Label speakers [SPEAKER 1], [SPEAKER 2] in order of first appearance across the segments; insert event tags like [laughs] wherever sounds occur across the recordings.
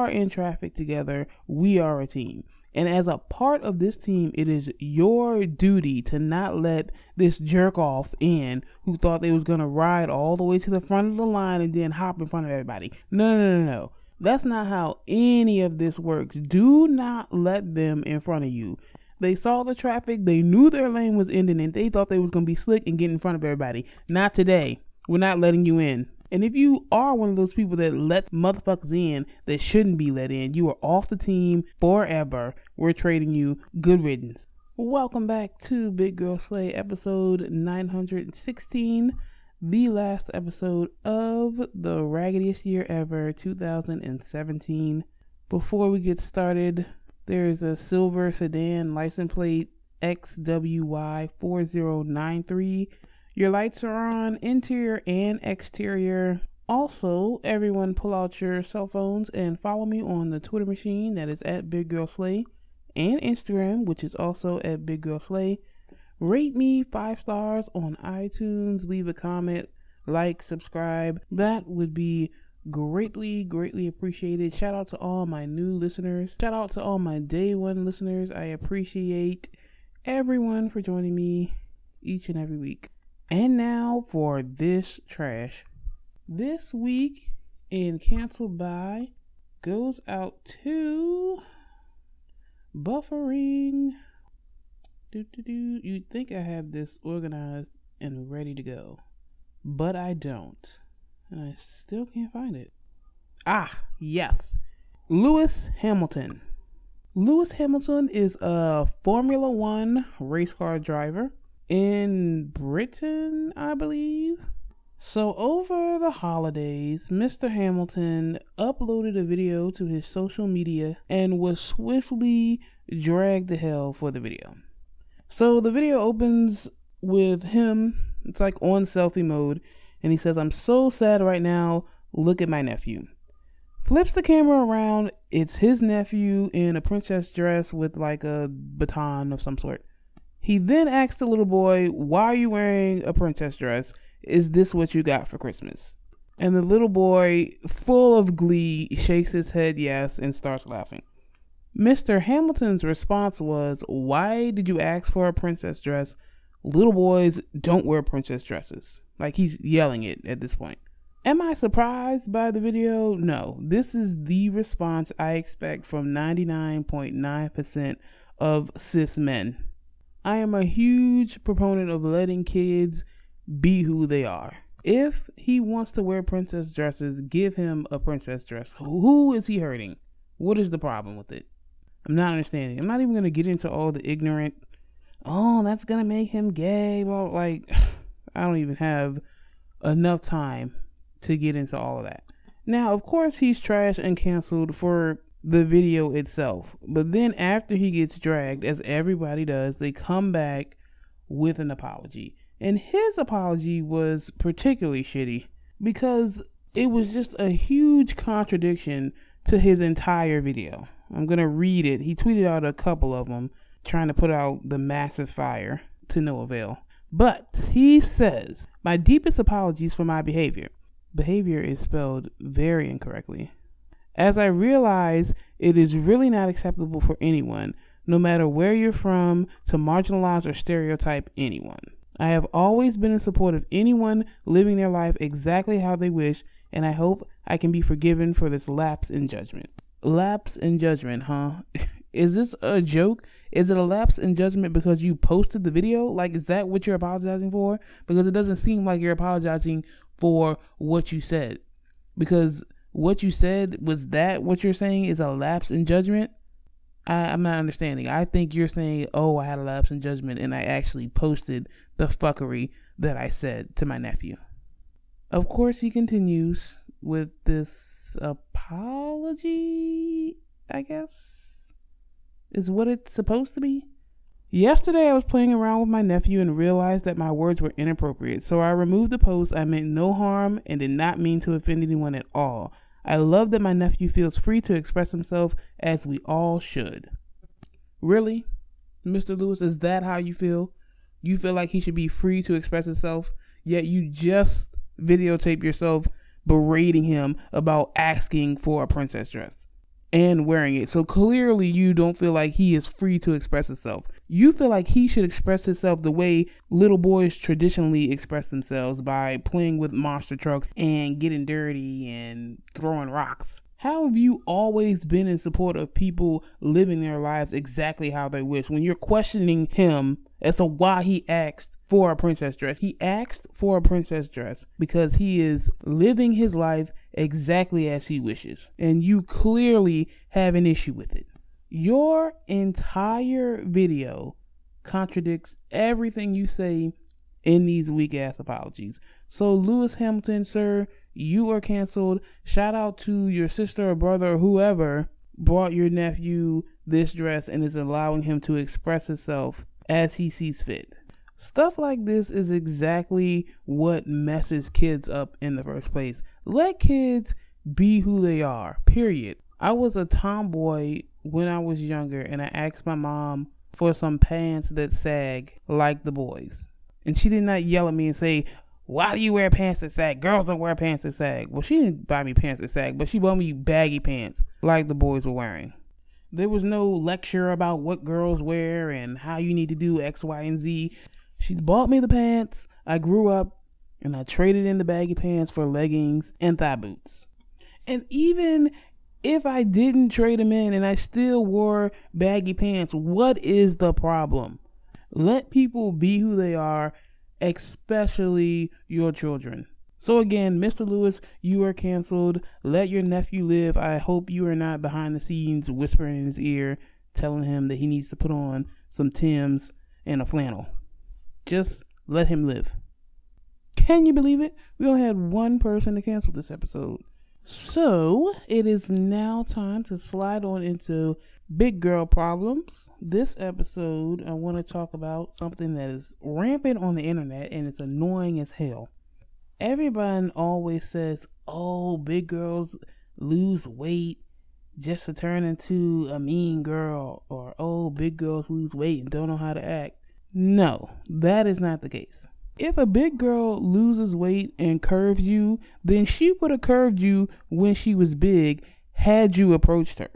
[SPEAKER 1] Are in traffic together, we are a team. And as a part of this team, it is your duty to not let this jerk off in who thought they was gonna ride all the way to the front of the line and then hop in front of everybody. No, no, no, no. That's not how any of this works. Do not let them in front of you. They saw the traffic, they knew their lane was ending, and they thought they was gonna be slick and get in front of everybody. Not today. We're not letting you in. And if you are one of those people that lets motherfuckers in that shouldn't be let in, you are off the team forever. We're trading you. Good riddance. Welcome back to Big Girl Slay episode 916, the last episode of the raggediest year ever, 2017. Before we get started, there's a silver sedan license plate XWY4093 your lights are on, interior and exterior. Also, everyone pull out your cell phones and follow me on the Twitter machine that is at Big Girl Slay and Instagram, which is also at Big Girl Slay. Rate me five stars on iTunes, leave a comment, like, subscribe. That would be greatly, greatly appreciated. Shout out to all my new listeners. Shout out to all my day one listeners. I appreciate everyone for joining me each and every week. And now for this trash. This week in Canceled By goes out to Buffering. Do, do, do. You'd think I have this organized and ready to go, but I don't. And I still can't find it. Ah, yes. Lewis Hamilton. Lewis Hamilton is a Formula One race car driver in Britain, I believe. So, over the holidays, Mr. Hamilton uploaded a video to his social media and was swiftly dragged to hell for the video. So, the video opens with him, it's like on selfie mode, and he says, I'm so sad right now. Look at my nephew. Flips the camera around, it's his nephew in a princess dress with like a baton of some sort. He then asks the little boy, Why are you wearing a princess dress? Is this what you got for Christmas? And the little boy, full of glee, shakes his head yes and starts laughing. Mr. Hamilton's response was, Why did you ask for a princess dress? Little boys don't wear princess dresses. Like he's yelling it at this point. Am I surprised by the video? No. This is the response I expect from 99.9% of cis men. I am a huge proponent of letting kids be who they are. If he wants to wear princess dresses, give him a princess dress. Who is he hurting? What is the problem with it? I'm not understanding. I'm not even going to get into all the ignorant, oh, that's going to make him gay. Well, like, [sighs] I don't even have enough time to get into all of that. Now, of course, he's trashed and canceled for the video itself. But then after he gets dragged, as everybody does, they come back with an apology. And his apology was particularly shitty because it was just a huge contradiction to his entire video. I'm going to read it. He tweeted out a couple of them trying to put out the massive fire to no avail. But he says, My deepest apologies for my behavior. Behavior is spelled very incorrectly as I realize it is really not acceptable for anyone, no matter where you're from, to marginalize or stereotype anyone. I have always been in support of anyone living their life exactly how they wish, and I hope I can be forgiven for this lapse in judgment. Lapse in judgment, huh? [laughs] is this a joke? Is it a lapse in judgment because you posted the video? Like, is that what you're apologizing for? Because it doesn't seem like you're apologizing for what you said. Because what you said was that what you're saying is a lapse in judgment? I, I'm not understanding. I think you're saying, oh, I had a lapse in judgment and I actually posted the fuckery that I said to my nephew. Of course, he continues with this apology, I guess, is what it's supposed to be. Yesterday, I was playing around with my nephew and realized that my words were inappropriate, so I removed the post. I meant no harm and did not mean to offend anyone at all. I love that my nephew feels free to express himself as we all should. Really, Mr. Lewis, is that how you feel? You feel like he should be free to express himself, yet you just videotape yourself berating him about asking for a princess dress and wearing it. So clearly, you don't feel like he is free to express himself. You feel like he should express himself the way little boys traditionally express themselves by playing with monster trucks and getting dirty and throwing rocks. How have you always been in support of people living their lives exactly how they wish when you're questioning him as to why he asked for a princess dress? He asked for a princess dress because he is living his life exactly as he wishes, and you clearly have an issue with it. Your entire video contradicts everything you say in these weak ass apologies. So, Lewis Hamilton, sir, you are canceled. Shout out to your sister or brother or whoever brought your nephew this dress and is allowing him to express himself as he sees fit. Stuff like this is exactly what messes kids up in the first place. Let kids be who they are, period. I was a tomboy when I was younger and I asked my mom for some pants that sag like the boys. And she did not yell at me and say, Why do you wear pants that sag? Girls don't wear pants that sag. Well, she didn't buy me pants that sag, but she bought me baggy pants like the boys were wearing. There was no lecture about what girls wear and how you need to do X, Y, and Z. She bought me the pants. I grew up and I traded in the baggy pants for leggings and thigh boots. And even if I didn't trade them in and I still wore baggy pants, what is the problem? Let people be who they are, especially your children. So again, Mr. Lewis, you are canceled. Let your nephew live. I hope you are not behind the scenes whispering in his ear, telling him that he needs to put on some Tim's and a flannel. Just let him live. Can you believe it? We only had one person to cancel this episode. So it is now time to slide on into big girl problems. This episode, I want to talk about something that is rampant on the internet and it's annoying as hell. Everyone always says, oh, big girls lose weight just to turn into a mean girl, or oh, big girls lose weight and don't know how to act. No, that is not the case. If a big girl loses weight and curves you, then she would have curved you when she was big had you approached her.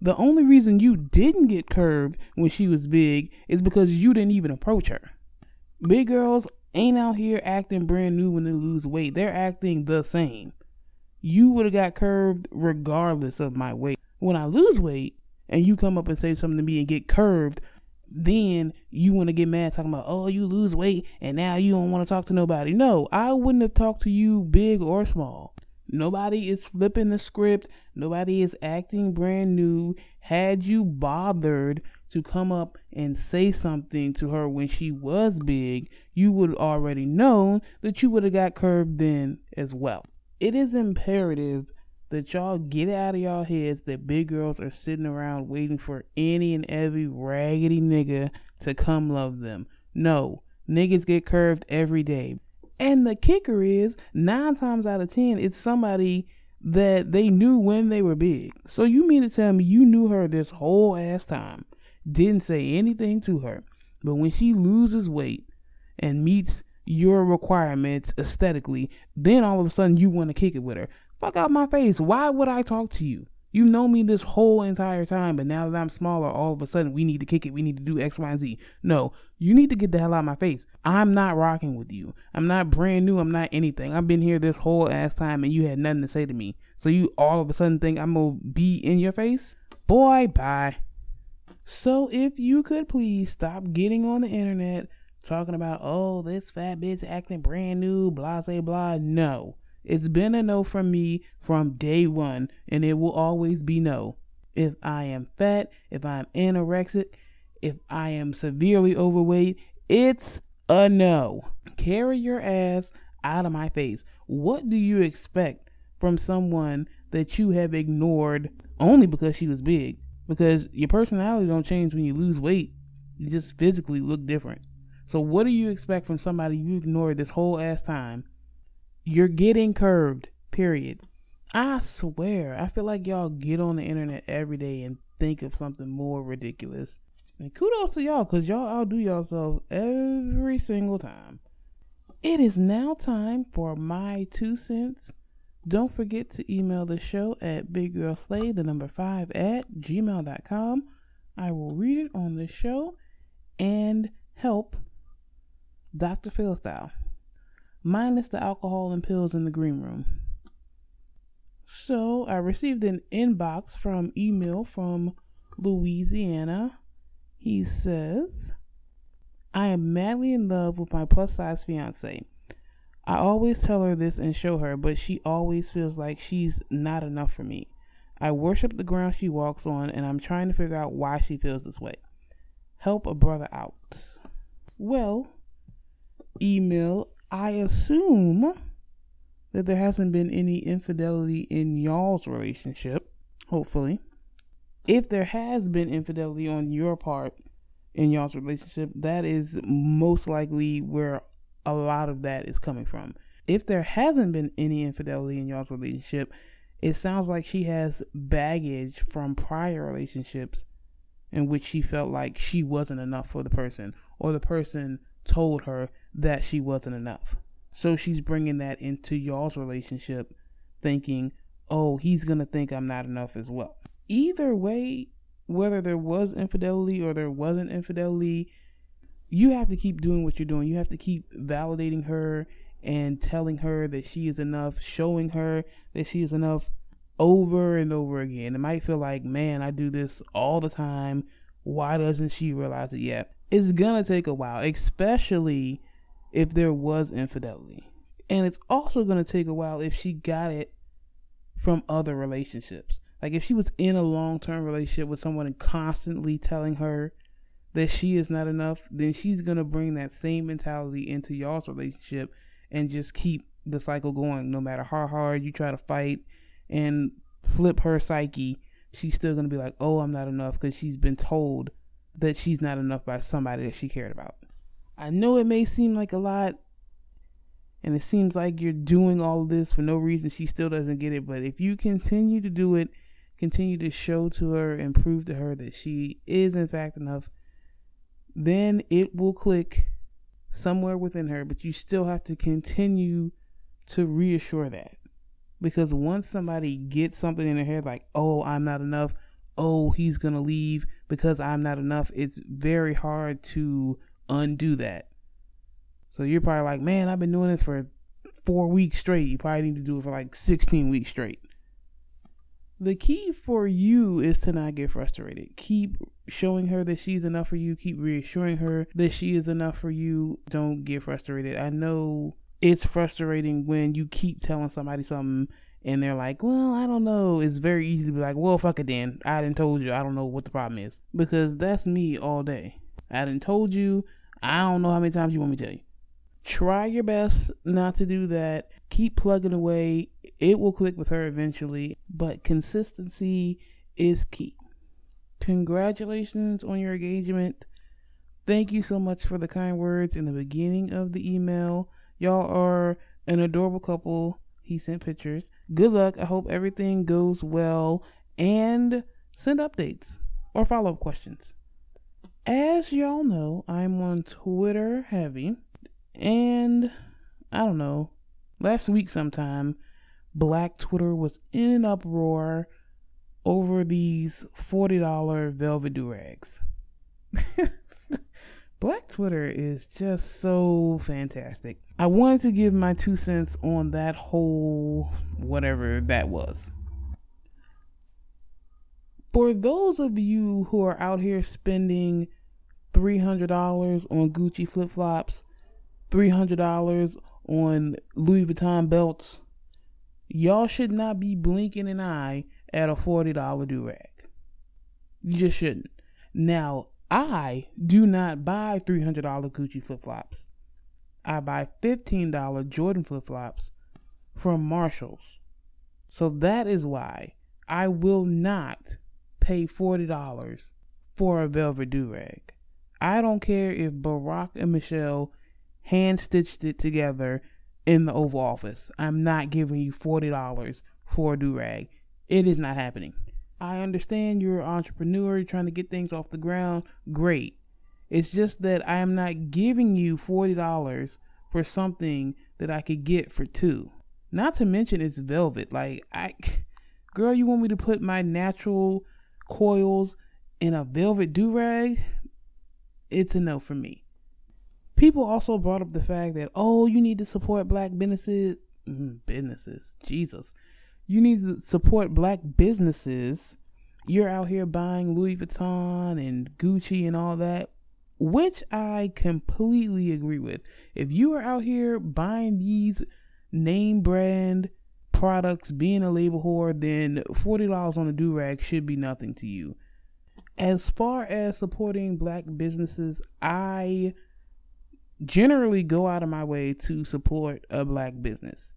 [SPEAKER 1] The only reason you didn't get curved when she was big is because you didn't even approach her. Big girls ain't out here acting brand new when they lose weight. They're acting the same. You would have got curved regardless of my weight. When I lose weight and you come up and say something to me and get curved, then you want to get mad talking about, oh, you lose weight and now you don't want to talk to nobody. No, I wouldn't have talked to you big or small. Nobody is flipping the script. Nobody is acting brand new. Had you bothered to come up and say something to her when she was big, you would already known that you would have got curved then as well. It is imperative that y'all get out of y'all heads that big girls are sitting around waiting for any and every raggedy nigga to come love them. No, niggas get curved every day. And the kicker is, nine times out of ten, it's somebody that they knew when they were big. So you mean to tell me you knew her this whole ass time, didn't say anything to her, but when she loses weight and meets your requirements aesthetically, then all of a sudden you want to kick it with her. Fuck out my face. Why would I talk to you? You know me this whole entire time, but now that I'm smaller, all of a sudden we need to kick it. We need to do X, Y, and Z. No, you need to get the hell out of my face. I'm not rocking with you. I'm not brand new. I'm not anything. I've been here this whole ass time and you had nothing to say to me. So you all of a sudden think I'm gonna be in your face? Boy, bye. So if you could please stop getting on the internet talking about, oh, this fat bitch acting brand new, blah, blah, blah. No. It's been a no from me from day one, and it will always be no. If I am fat, if I'm anorexic, if I am severely overweight, it's a no. Carry your ass out of my face. What do you expect from someone that you have ignored only because she was big? Because your personality don't change when you lose weight. You just physically look different. So what do you expect from somebody you ignored this whole ass time you're getting curved, period. I swear, I feel like y'all get on the internet every day and think of something more ridiculous. And kudos to y'all, because y'all outdo yourselves every single time. It is now time for my two cents Don't forget to email the show at biggirlslay, the number five, at gmail.com. I will read it on the show and help Dr. Phil style, minus the alcohol and pills in the green room. So I received an inbox from email from Louisiana. He says, I am madly in love with my plus size fiance. I always tell her this and show her, but she always feels like she's not enough for me. I worship the ground she walks on, and I'm trying to figure out why she feels this way. Help a brother out. Well, email, I assume that there hasn't been any infidelity in y'all's relationship, hopefully. If there has been infidelity on your part in y'all's relationship, that is most likely where a lot of that is coming from. If there hasn't been any infidelity in y'all's relationship, it sounds like she has baggage from prior relationships in which she felt like she wasn't enough for the person, or the person told her that she wasn't enough. So she's bringing that into y'all's relationship, thinking, oh, he's going to think I'm not enough as well. Either way, whether there was infidelity or there wasn't infidelity, you have to keep doing what you're doing. You have to keep validating her and telling her that she is enough, showing her that she is enough over and over again. It might feel like, man, I do this all the time. Why doesn't she realize it yet? It's gonna take a while, especially if there was infidelity. And it's also to take a while if she got it from other relationships. Like if she was in a long term relationship with someone and constantly telling her that she is not enough, then she's to bring that same mentality into y'all's relationship and just keep the cycle going. No matter how hard you try to fight and flip her psyche, she's still to be like, oh, I'm not enough because she's been told that she's not enough by somebody that she cared about. I know it may seem like a lot, and it seems like you're doing all this for no reason. She still doesn't get it, but if you continue to do it, continue to show to her and prove to her that she is, in fact, enough, then it will click somewhere within her. But you still have to continue to reassure that. Because once somebody gets something in their head like, oh, I'm not enough, oh, he's going to leave because I'm not enough, it's very hard to undo that. So you're probably like, man, I've been doing this for four weeks straight. You probably need to do it for like 16 weeks straight. The key for you is to not get frustrated. Keep showing her that she's enough for you. Keep reassuring her that she is enough for you. Don't get frustrated. I know it's frustrating when you keep telling somebody something and they're like, well, I don't know. It's very easy to be like, well, fuck it then. I didn't told you. I don't know what the problem is. Because that's me all day. I didn't told you. I don't know how many times you want me to tell you. Try your best not to do that. Keep plugging away. It will click with her eventually, but consistency is key. Congratulations on your engagement. Thank you so much for the kind words in the beginning of the email. Y'all are an adorable couple. He sent pictures. Good luck. I hope everything goes well. And send updates or follow up questions. As y'all know, I'm on Twitter heavy, and I don't know, last week sometime, Black Twitter was in an uproar over these $40 velvet durags. [laughs] Black Twitter is just so fantastic. I wanted to give my two cents on that whole whatever that was. For those of you who are out here spending $300 on Gucci flip flops, $300 on Louis Vuitton belts, y'all should not be blinking an eye at a $40 do rag. You just shouldn't. Now, I do not buy $300 Gucci flip flops. I buy $15 Jordan flip flops from Marshalls. So that is why I will not pay $40 for a velvet do rag. I don't care if Barack and Michelle hand stitched it together in the Oval Office. I'm not giving you $40 for a do rag. It is not happening. I understand you're an entrepreneur, you're trying to get things off the ground. Great. It's just that I am not giving you $40 for something that I could get for two. Not to mention it's velvet. Like I [laughs] girl, you want me to put my natural coils in a velvet do rag? It's a no for me. People also brought up the fact that oh, you need to support black businesses. Mm, businesses, Jesus, you need to support black businesses. You're out here buying Louis Vuitton and Gucci and all that which I completely agree with. If you are out here buying these name brand products, being a label whore, then $40 on a do rag should be nothing to you. As far as supporting black businesses, I generally go out of my way to support a black business.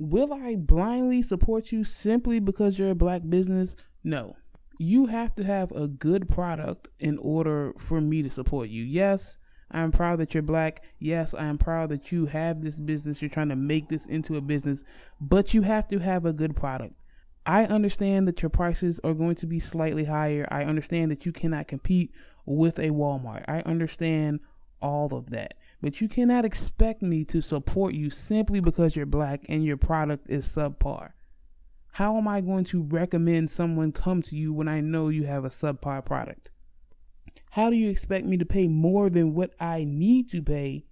[SPEAKER 1] Will I blindly support you simply because you're a black business? No you have to have a good product in order for me to support you. Yes, I'm proud that you're black. Yes, I am proud that you have this business. You're trying to make this into a business, but you have to have a good product. I understand that your prices are going to be slightly higher. I understand that you cannot compete with a Walmart. I understand all of that. But you cannot expect me to support you simply because you're black and your product is subpar. How am I going to recommend someone come to you when I know you have a subpar product? How do you expect me to pay more than what I need to pay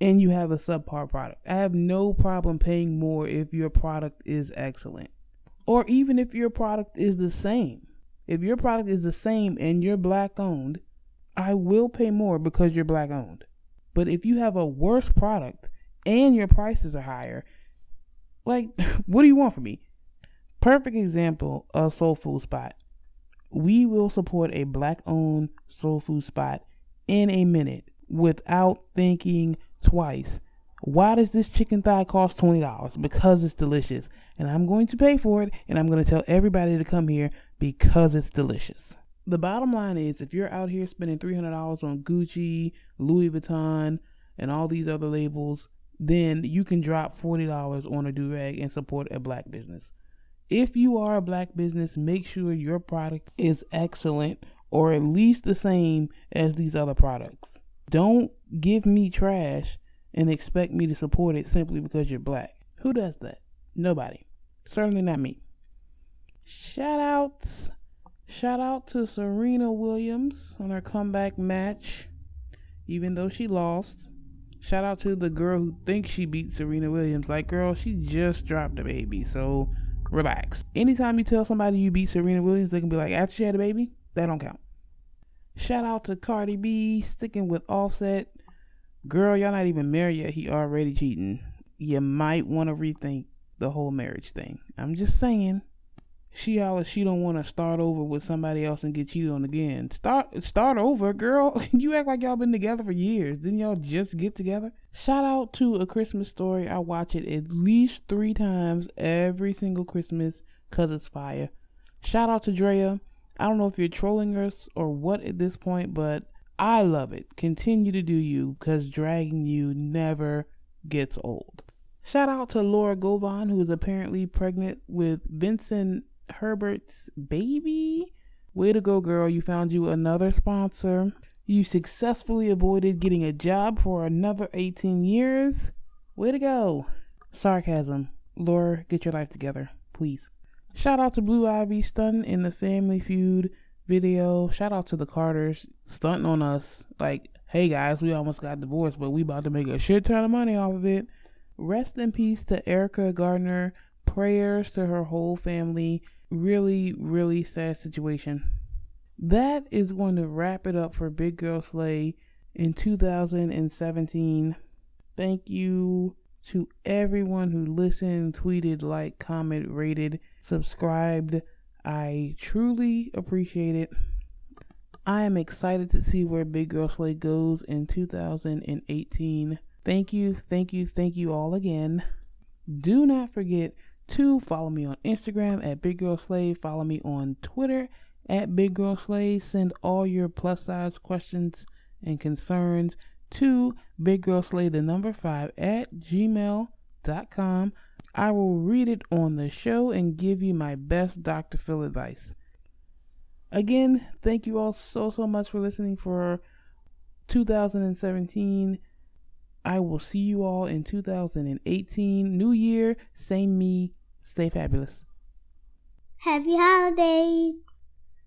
[SPEAKER 1] and you have a subpar product? I have no problem paying more if your product is excellent. Or even if your product is the same. If your product is the same and you're black owned, I will pay more because you're black owned. But if you have a worse product and your prices are higher, like, [laughs] what do you want from me? Perfect example of soul food spot. We will support a black owned soul food spot in a minute without thinking twice. Why does this chicken thigh cost $20? Because it's delicious. And I'm going to pay for it and I'm going to tell everybody to come here because it's delicious. The bottom line is if you're out here spending $300 on Gucci, Louis Vuitton, and all these other labels, then you can drop $40 on a do rag and support a black business. If you are a black business, make sure your product is excellent or at least the same as these other products. Don't give me trash and expect me to support it simply because you're black. Who does that? Nobody. Certainly not me. Shout outs. Shout out to Serena Williams on her comeback match, even though she lost. Shout out to the girl who thinks she beat Serena Williams. Like, girl, she just dropped a baby, so relax. Anytime you tell somebody you beat Serena Williams, they can be like, after she had a baby, that don't count. Shout out to Cardi B sticking with Offset. Girl, y'all not even married yet. He already cheating. You might want to rethink the whole marriage thing. I'm just saying. She always she don't want to start over with somebody else and get cheated on again. Start start over, girl. [laughs] you act like y'all been together for years. Didn't y'all just get together? Shout out to A Christmas Story. I watch it at least three times every single Christmas because it's fire. Shout out to Drea. I don't know if you're trolling us or what at this point, but I love it. Continue to do you because dragging you never gets old. Shout out to Laura Govan, who is apparently pregnant with Vincent Herbert's baby. Way to go, girl. You found you another sponsor. You successfully avoided getting a job for another 18 years. Way to go. Sarcasm. Laura, get your life together, please. Shout out to Blue Ivy stunting in the Family Feud video. Shout out to the Carters stunting on us. Like, hey guys, we almost got divorced, but we about to make a shit ton of money off of it. Rest in peace to Erica Garner. Prayers to her whole family really, really sad situation. That is going to wrap it up for Big Girl Slay in 2017. Thank you to everyone who listened, tweeted, liked, commented, rated, subscribed. I truly appreciate it. I am excited to see where Big Girl Slay goes in 2018. Thank you, thank you, thank you all again. Do not forget Two, follow me on Instagram at Big Girl Slay. Follow me on Twitter at Big Girl Slay. Send all your plus size questions and concerns to Big Girl Slay, the number five at gmail.com. I will read it on the show and give you my best Dr. Phil advice. Again, thank you all so, so much for listening for 2017. I will see you all in 2018. New year, same me. Stay fabulous.
[SPEAKER 2] Happy holidays.